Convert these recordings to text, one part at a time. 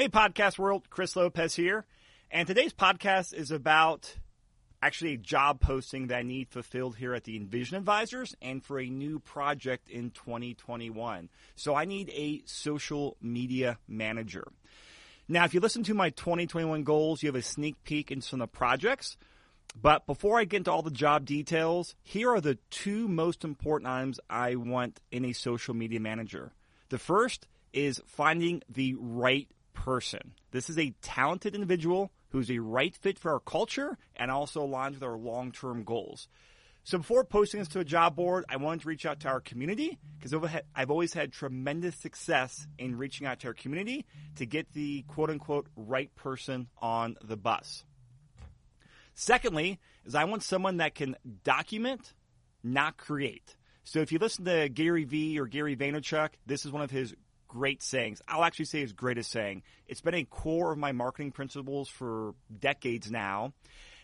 Hey, podcast world, Chris Lopez here. And today's podcast is about actually a job posting that I need fulfilled here at the Envision Advisors and for a new project in 2021. So I need a social media manager. Now, if you listen to my 2021 goals, you have a sneak peek into some of the projects. But before I get into all the job details, here are the two most important items I want in a social media manager. The first is finding the right person. This is a talented individual who's a right fit for our culture and also aligns with our long term goals. So before posting this to a job board, I wanted to reach out to our community because I've always had tremendous success in reaching out to our community to get the quote unquote right person on the bus. Secondly, is I want someone that can document, not create. So if you listen to Gary Vee or Gary Vaynerchuk, this is one of his great sayings. I'll actually say his greatest saying. It's been a core of my marketing principles for decades now.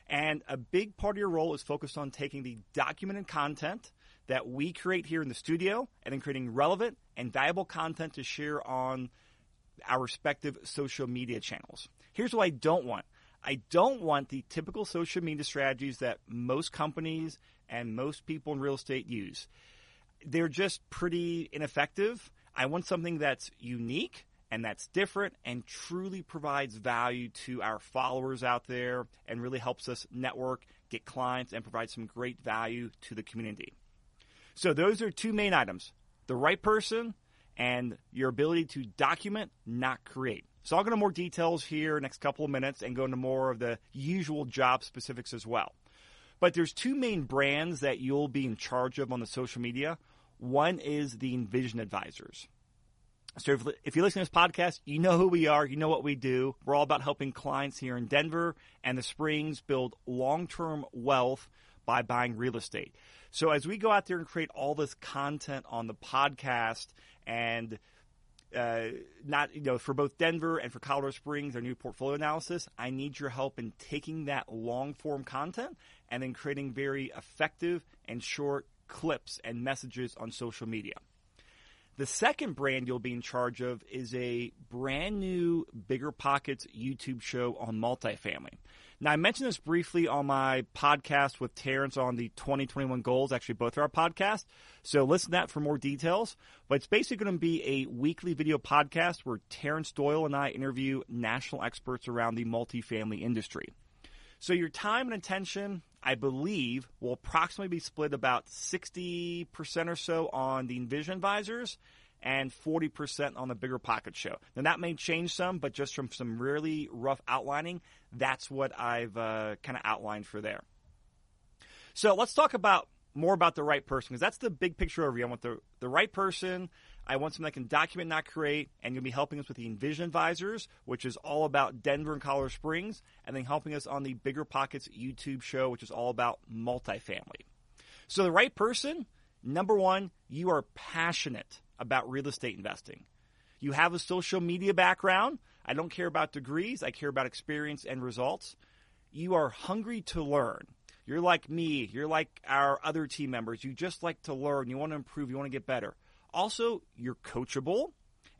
And a big part of your role is focused on taking the documented content that we create here in the studio and then creating relevant and valuable content to share on our respective social media channels. Here's what I don't want. I don't want the typical social media strategies that most companies and most people in real estate use. They're just pretty ineffective I want something that's unique and that's different and truly provides value to our followers out there and really helps us network, get clients, and provide some great value to the community. So, those are two main items the right person and your ability to document, not create. So, I'll go into more details here next couple of minutes and go into more of the usual job specifics as well. But there's two main brands that you'll be in charge of on the social media. One is the Envision Advisors. So if, if you listen to this podcast, you know who we are, you know what we do. We're all about helping clients here in Denver and the Springs build long-term wealth by buying real estate. So as we go out there and create all this content on the podcast and uh, not you know for both Denver and for Colorado Springs, our new portfolio analysis, I need your help in taking that long form content and then creating very effective and short clips and messages on social media. The second brand you'll be in charge of is a brand new Bigger Pockets YouTube show on multifamily. Now, I mentioned this briefly on my podcast with Terrence on the 2021 goals, actually, both of our podcasts. So listen to that for more details. But it's basically going to be a weekly video podcast where Terrence Doyle and I interview national experts around the multifamily industry. So your time and attention, I believe, will approximately be split about 60% or so on the Envision visors and 40% on the Bigger Pocket Show. Now, that may change some, but just from some really rough outlining, that's what I've uh, kind of outlined for there. So let's talk about more about the right person because that's the big picture overview. I want the, the right person I want someone that can document, not create, and you'll be helping us with the Envision Advisors, which is all about Denver and Colorado Springs, and then helping us on the Bigger Pockets YouTube show, which is all about multifamily. So the right person, number one, you are passionate about real estate investing. You have a social media background. I don't care about degrees. I care about experience and results. You are hungry to learn. You're like me. You're like our other team members. You just like to learn. You want to improve. You want to get better. Also, you're coachable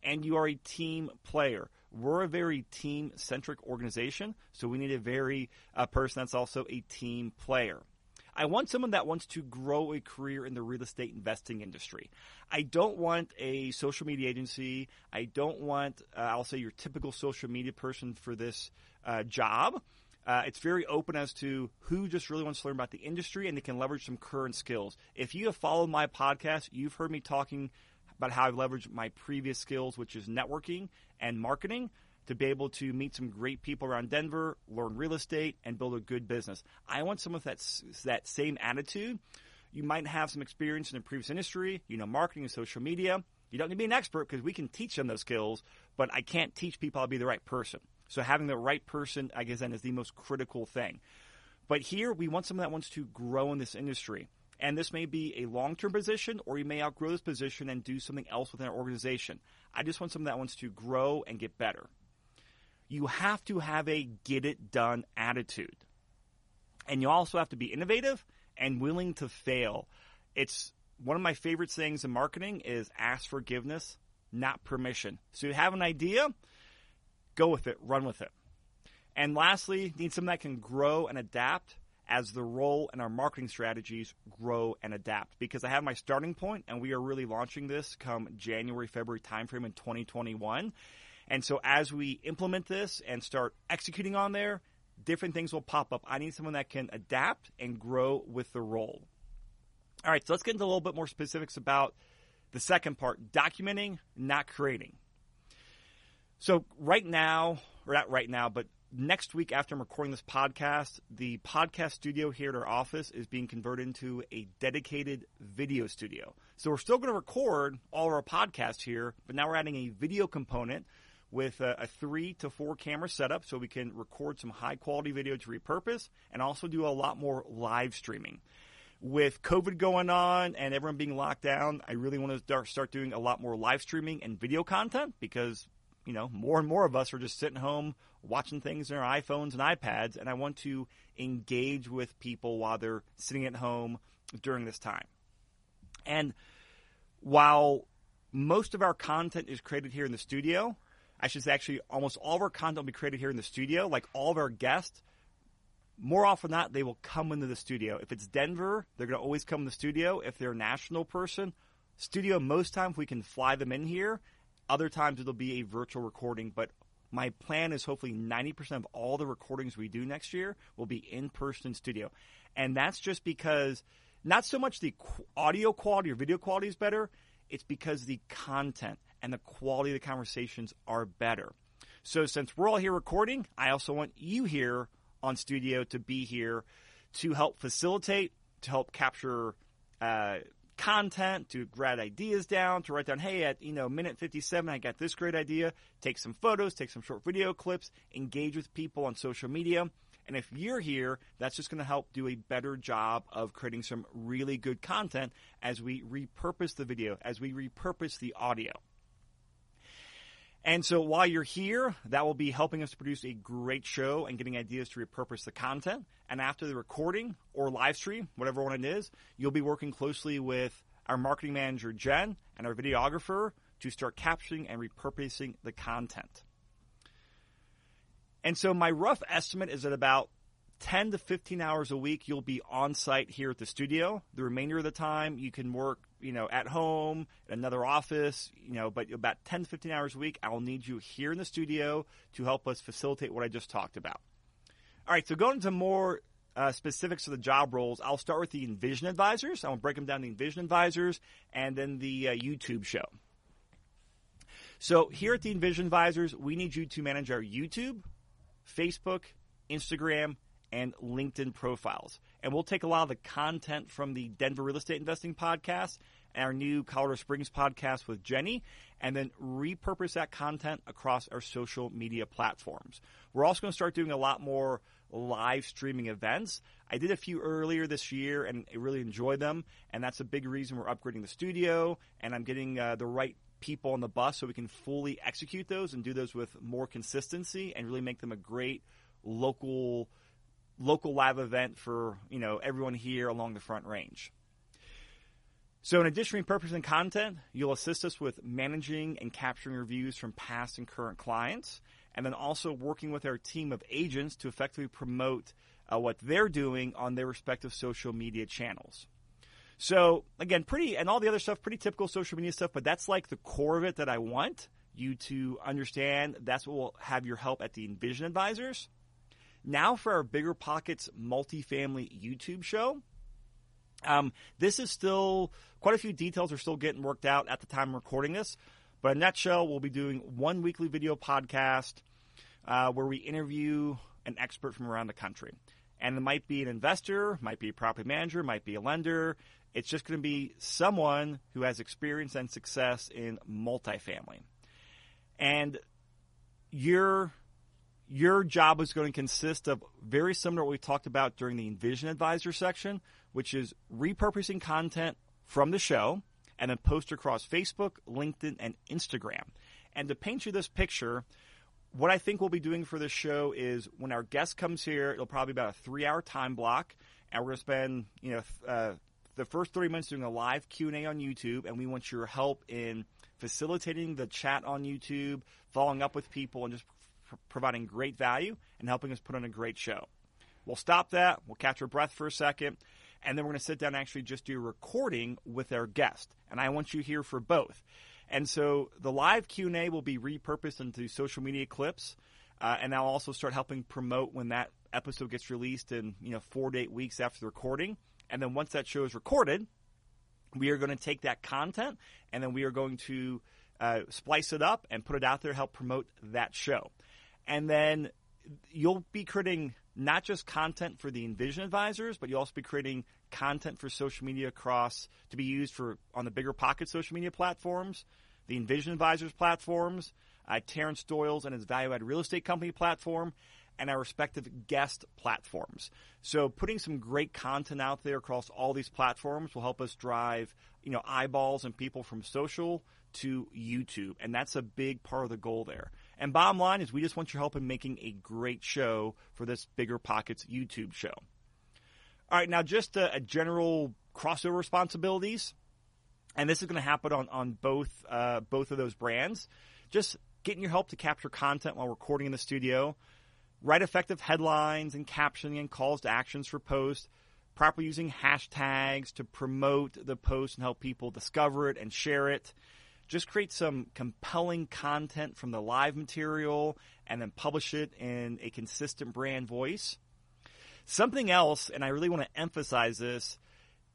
and you are a team player. We're a very team centric organization, so we need a very uh, person that's also a team player. I want someone that wants to grow a career in the real estate investing industry. I don't want a social media agency. I don't want, uh, I'll say, your typical social media person for this uh, job. Uh, it's very open as to who just really wants to learn about the industry and they can leverage some current skills. If you have followed my podcast, you've heard me talking about how I've leveraged my previous skills, which is networking and marketing, to be able to meet some great people around Denver, learn real estate, and build a good business. I want someone with that, that same attitude. You might have some experience in the previous industry, you know, marketing and social media. You don't need to be an expert because we can teach them those skills, but I can't teach people how to be the right person. So having the right person, I guess, then is the most critical thing. But here, we want someone that wants to grow in this industry. And this may be a long term position, or you may outgrow this position and do something else within our organization. I just want someone that wants to grow and get better. You have to have a get it done attitude. And you also have to be innovative and willing to fail. It's one of my favorite things in marketing is ask forgiveness, not permission. So you have an idea, go with it, run with it. And lastly, need someone that can grow and adapt as the role and our marketing strategies grow and adapt. Because I have my starting point, and we are really launching this come January, February timeframe in 2021. And so as we implement this and start executing on there, different things will pop up. I need someone that can adapt and grow with the role. All right, so let's get into a little bit more specifics about the second part documenting, not creating. So, right now, or not right now, but next week after I'm recording this podcast, the podcast studio here at our office is being converted into a dedicated video studio. So, we're still going to record all of our podcasts here, but now we're adding a video component with a, a, three to four camera setup so we can record some high quality video to repurpose and also do a lot more live streaming. With COVID going on and everyone being locked down, I really want to start, start doing a lot more live streaming and video content because, you know, more and more of us are just sitting home watching things on our iPhones and iPads, and I want to engage with people while they're sitting at home during this time. And while most of our content is created here in the studio, I should say actually almost all of our content will be created here in the studio. Like all of our guests, more often than not, they will come into the studio. If it's Denver, they're going to always come in the studio. If they're a national person, studio, most times we can fly them in here. Other times it'll be a virtual recording, but my plan is hopefully 90% of all the recordings we do next year will be in person studio. And that's just because not so much the audio quality or video quality is better, it's because the content and the quality of the conversations are better. So since we're all here recording, I also want you here on studio to be here to help facilitate, to help capture uh, content, to write ideas down, to write down, hey, at you know minute 57, I got this great idea. Take some photos, take some short video clips, engage with people on social media. And if you're here, that's just going to help do a better job of creating some really good content as we repurpose the video, as we repurpose the audio. And so while you're here, that will be helping us to produce a great show and getting ideas to repurpose the content. And after the recording or live stream, whatever one it is, you'll be working closely with our marketing manager, Jen, and our videographer to start capturing and repurposing the content. And so my rough estimate is that about 10 to 15 hours a week you'll be on site here at the studio. The remainder of the time you can work, you know, at home, at another office, you know, but about 10 to 15 hours a week I will need you here in the studio to help us facilitate what I just talked about. All right, so going into more uh, specifics of the job roles, I'll start with the Envision Advisors. I will break them down the Envision Advisors and then the uh, YouTube show. So here at the Envision Advisors, we need you to manage our YouTube, Facebook, Instagram, and LinkedIn profiles. And we'll take a lot of the content from the Denver Real Estate Investing podcast and our new Colorado Springs podcast with Jenny, and then repurpose that content across our social media platforms. We're also going to start doing a lot more live streaming events. I did a few earlier this year and I really enjoyed them, and that's a big reason we're upgrading the studio, and I'm getting uh, the right people on the bus so we can fully execute those and do those with more consistency and really make them a great local local live event for you know everyone here along the Front Range. So, in addition to repurposing content, you'll assist us with managing and capturing reviews from past and current clients, and then also working with our team of agents to effectively promote uh, what they're doing on their respective social media channels. So, again, pretty, and all the other stuff, pretty typical social media stuff, but that's like the core of it that I want you to understand. That's what will have your help at the Envision Advisors. Now for our Bigger Pockets multifamily YouTube show. Um, this is still quite a few details are still getting worked out at the time of recording this, but in nutshell, we'll be doing one weekly video podcast uh, where we interview an expert from around the country. And it might be an investor, might be a property manager, might be a lender. It's just going to be someone who has experience and success in multifamily. And you're your job is going to consist of very similar what we talked about during the Envision Advisor section, which is repurposing content from the show and then post across Facebook, LinkedIn, and Instagram. And to paint you this picture, what I think we'll be doing for this show is when our guest comes here, it'll probably be about a three-hour time block, and we're going to spend you know uh, the first 30 minutes doing a live Q&A on YouTube, and we want your help in facilitating the chat on YouTube, following up with people, and just pr- providing great value and helping us put on a great show. We'll stop that. We'll catch our breath for a second. And then we're going to sit down and actually just do a recording with our guest. And I want you here for both. And so the live Q&A will be repurposed into social media clips. Uh, and I'll also start helping promote when that episode gets released in, you know, four to eight weeks after the recording. And then once that show is recorded, we are going to take that content and then we are going to uh, splice it up and put it out there, help promote that show. And then you'll be creating not just content for the Envision advisors, but you'll also be creating content for social media across to be used for on the bigger pocket social media platforms, the Envision advisors platforms, uh, Terrence Doyle's and his value add real estate company platform, and our respective guest platforms. So putting some great content out there across all these platforms will help us drive, you know, eyeballs and people from social to YouTube. And that's a big part of the goal there. And bottom line is we just want your help in making a great show for this Bigger Pockets YouTube show. All right, now just a, a general crossover responsibilities. And this is going to happen on, on both, uh, both of those brands. Just getting your help to capture content while recording in the studio write effective headlines and captioning and calls to actions for posts, properly using hashtags to promote the post and help people discover it and share it. Just create some compelling content from the live material and then publish it in a consistent brand voice. Something else, and I really want to emphasize this,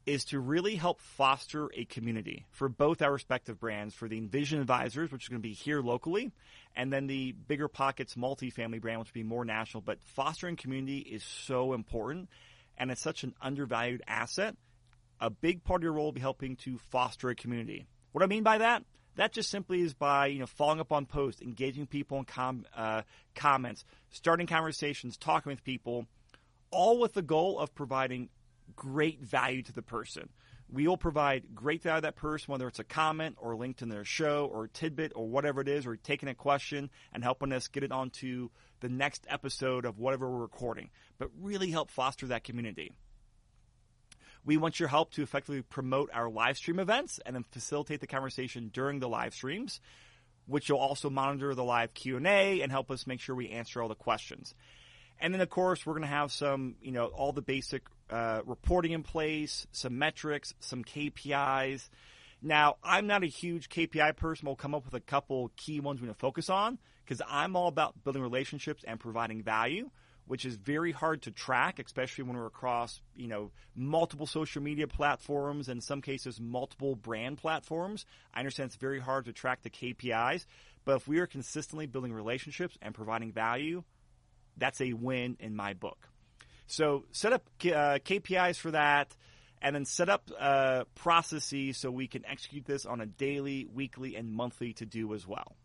is to really help foster a community for both our respective brands, for the Envision Advisors, which is going to be here locally, and then the Bigger Pockets multifamily brand, which will be more national. But fostering community is so important, and it's such an undervalued asset. A big part of your role will be helping to foster a community. What I mean by that? That just simply is by you know following up on posts, engaging people in com- uh, comments, starting conversations, talking with people, all with the goal of providing great value to the person. We will provide great value to that person, whether it's a comment or linked in their show or a tidbit or whatever it is, or taking a question and helping us get it onto the next episode of whatever we're recording, but really help foster that community. We want your help to effectively promote our live stream events and then facilitate the conversation during the live streams, which you'll also monitor the live Q&A and help us make sure we answer all the questions. And then, of course, we're going to have some, you know, all the basic uh, reporting in place, some metrics, some KPIs. Now, I'm not a huge KPI person. We'll come up with a couple key ones we're going to focus on because I'm all about building relationships and providing value, which is very hard to track, especially when we're across, you know, multiple social media platforms and in some cases multiple brand platforms. I understand it's very hard to track the KPIs, but if we are consistently building relationships and providing value, that's a win in my book. So set up uh, KPIs for that and then set up uh, processes so we can execute this on a daily, weekly, and monthly to do as well.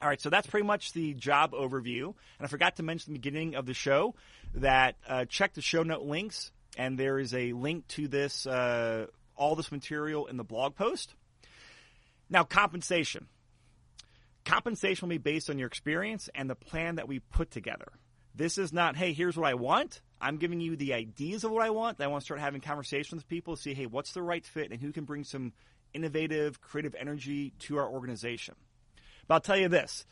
All right, so that's pretty much the job overview. And I forgot to mention the beginning of the show that uh, check the show note links, and there is a link to this, uh, all this material in the blog post. Now, compensation. Compensation will be based on your experience and the plan that we put together. This is not, hey, here's what I want. I'm giving you the ideas of what I want. I want to start having conversations with people, see, hey, what's the right fit and who can bring some innovative, creative energy to our organization. But I'll tell you this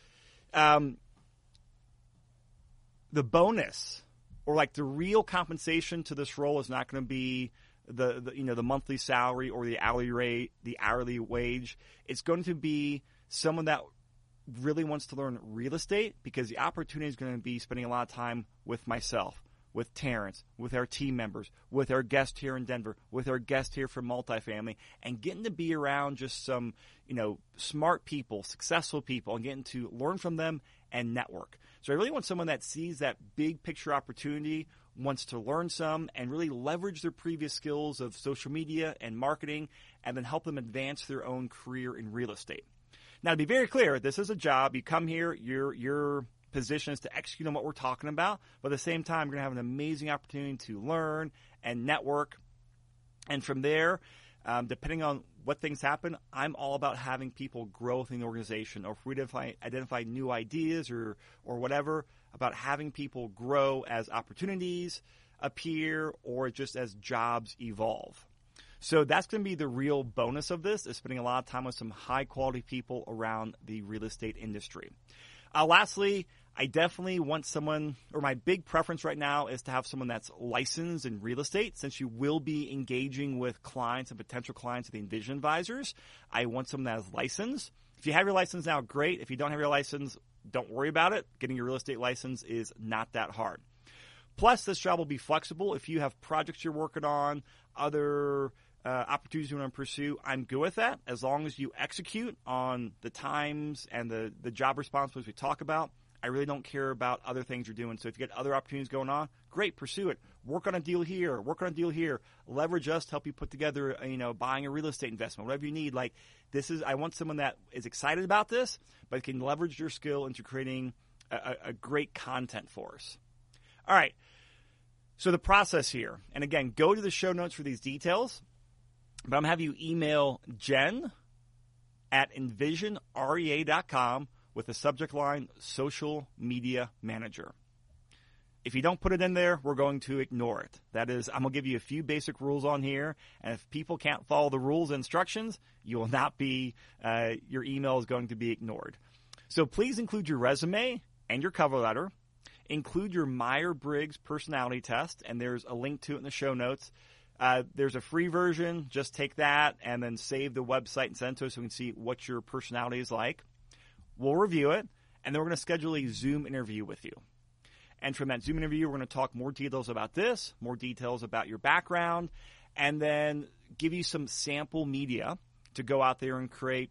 um, the bonus or like the real compensation to this role is not going to be the, the, you know the monthly salary or the hourly rate, the hourly wage. It's going to be someone that really wants to learn real estate because the opportunity is going to be spending a lot of time with myself, with Terrence, with our team members, with our guest here in Denver, with our guest here from multifamily, and getting to be around just some, you know, smart people, successful people, and getting to learn from them and network. So I really want someone that sees that big picture opportunity, wants to learn some, and really leverage their previous skills of social media and marketing, and then help them advance their own career in real estate. Now, to be very clear, this is a job. You come here, your your position is to execute on what we're talking about, but at the same time, you're going to have an amazing opportunity to learn and network. And from there, um, depending on what things happen, I'm all about having people grow within the organization, or if we identify, identify new ideas or or whatever, about having people grow as opportunities appear or just as jobs evolve. So that's going to be the real bonus of this is spending a lot of time with some high quality people around the real estate industry. Uh, lastly, I definitely want someone, or my big preference right now is to have someone that's licensed in real estate since you will be engaging with clients and potential clients of the Envision Advisors. I want someone that is licensed. If you have your license now, great. If you don't have your license, don't worry about it. Getting your real estate license is not that hard. Plus, this job will be flexible. If you have projects you're working on, other uh, opportunities you want to pursue, I'm good with that as long as you execute on the times and the, the job responsibilities we talk about. I really don't care about other things you're doing. So if you get other opportunities going on, great, pursue it. Work on a deal here, work on a deal here. Leverage us to help you put together, you know, buying a real estate investment, whatever you need. Like this is, I want someone that is excited about this, but can leverage your skill into creating a, a great content for us. All right. So the process here, and again, go to the show notes for these details. But I'm have you email Jen at envisionrea.com with the subject line social media manager. If you don't put it in there, we're going to ignore it. That is, I'm going to give you a few basic rules on here, and if people can't follow the rules and instructions, you will not be, uh, your email is going to be ignored. So please include your resume and your cover letter. Include your Myers Briggs personality test, and there's a link to it in the show notes. Uh, there's a free version. Just take that and then save the website and send it to us so we can see what your personality is like. We'll review it, and then we're going to schedule a Zoom interview with you. And from that Zoom interview, we're going to talk more details about this, more details about your background, and then give you some sample media to go out there and create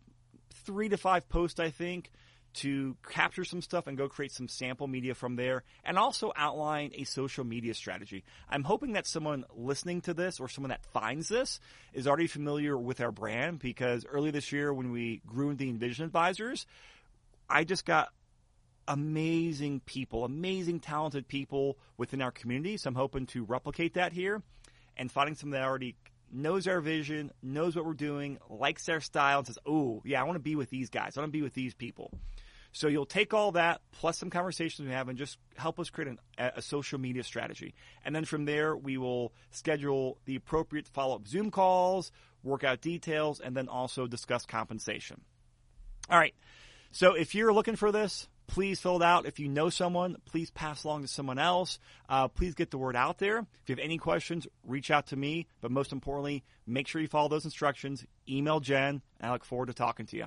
three to five posts, I think, to capture some stuff and go create some sample media from there and also outline a social media strategy. I'm hoping that someone listening to this or someone that finds this is already familiar with our brand because early this year when we grew the Envision Advisors, I just got amazing people, amazing talented people within our community. So I'm hoping to replicate that here and finding someone that already knows our vision, knows what we're doing, likes our style, and says, "Oh, yeah, I want to be with these guys. I want to be with these people." So you'll take all that plus some conversations we have and just help us create an, a social media strategy. And then from there, we will schedule the appropriate follow-up Zoom calls, work out details, and then also discuss compensation. All right. So if you're looking for this, please fill it out. If you know someone, please pass along to someone else. Uh, please get the word out there. If you have any questions, reach out to me. But most importantly, make sure you follow those instructions. Email Jen, I look forward to talking to you.